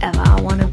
brief moment of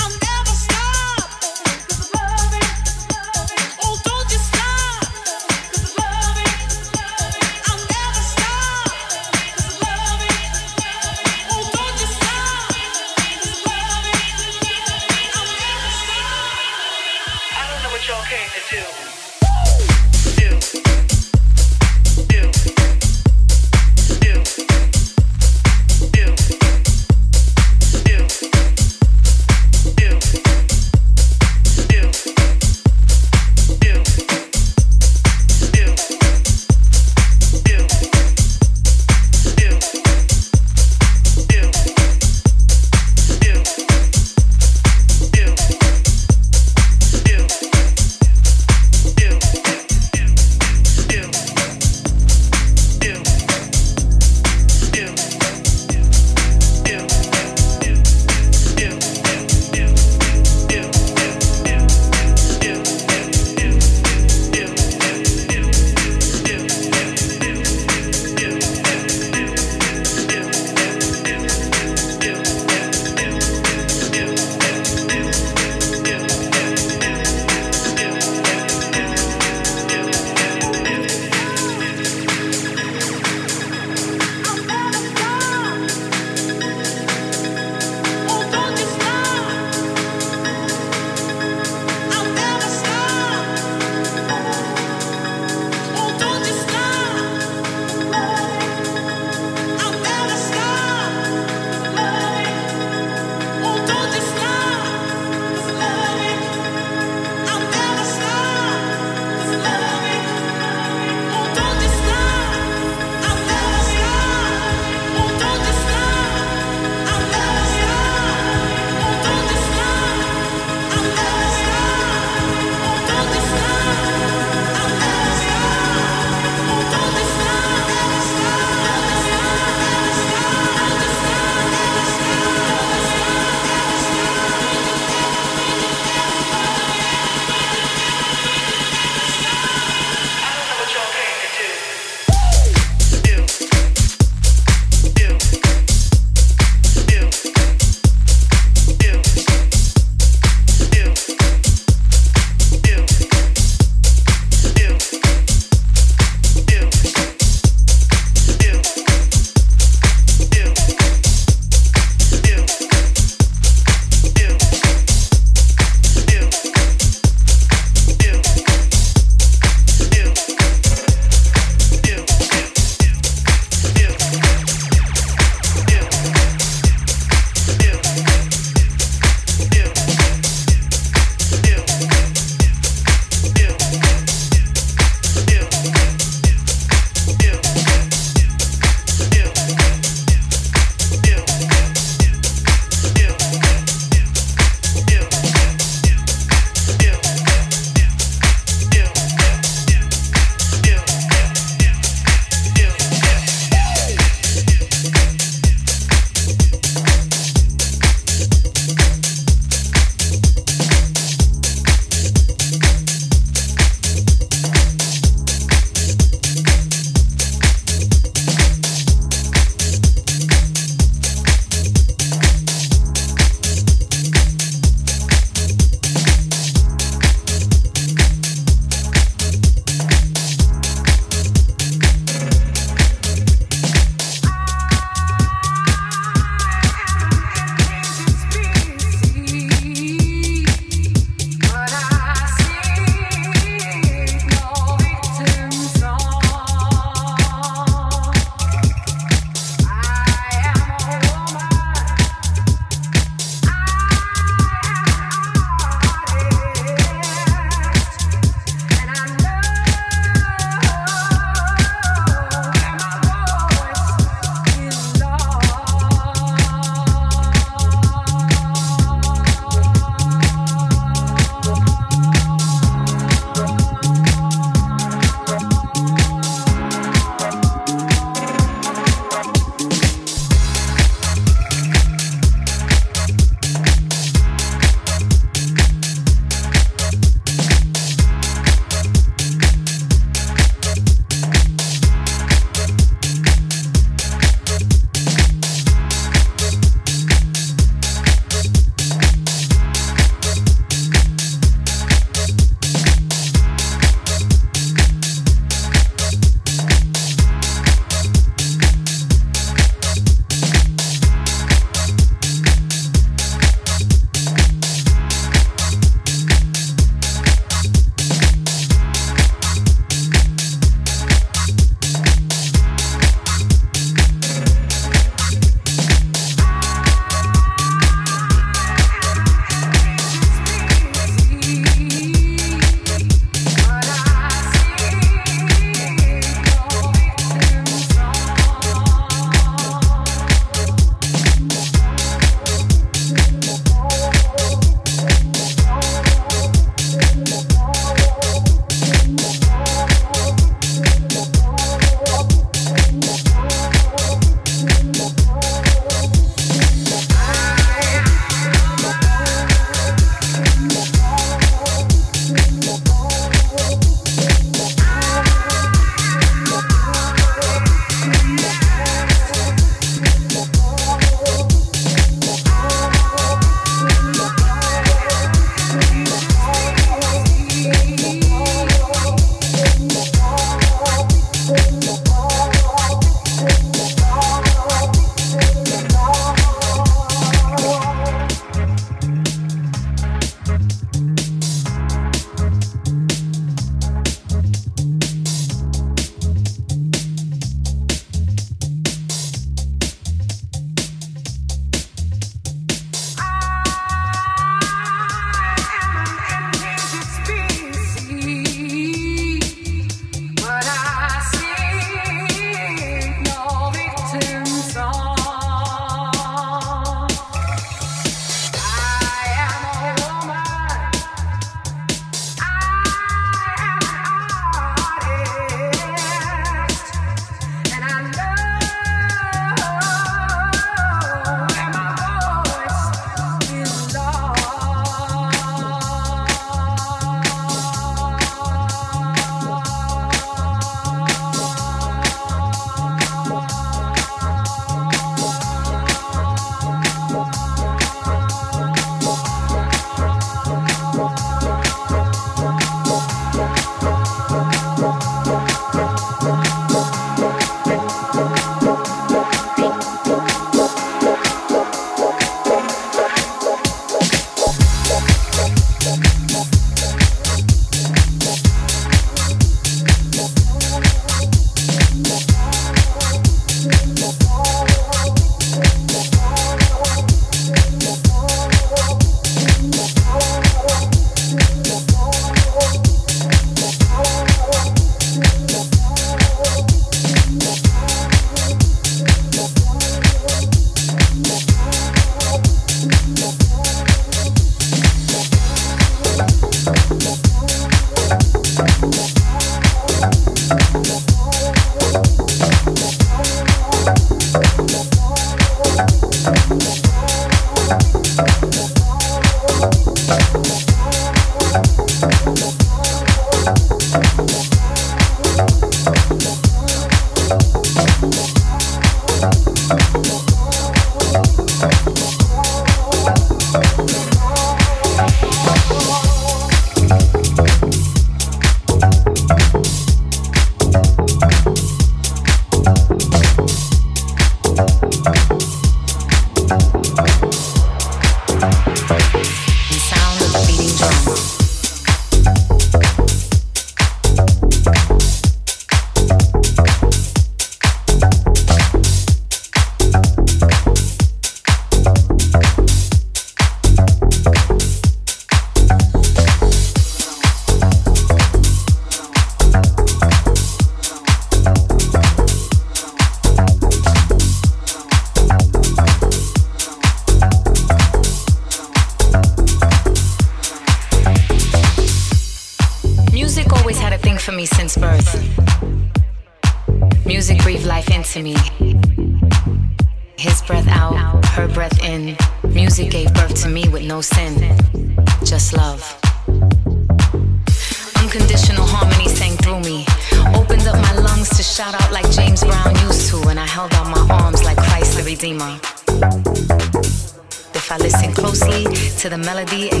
melody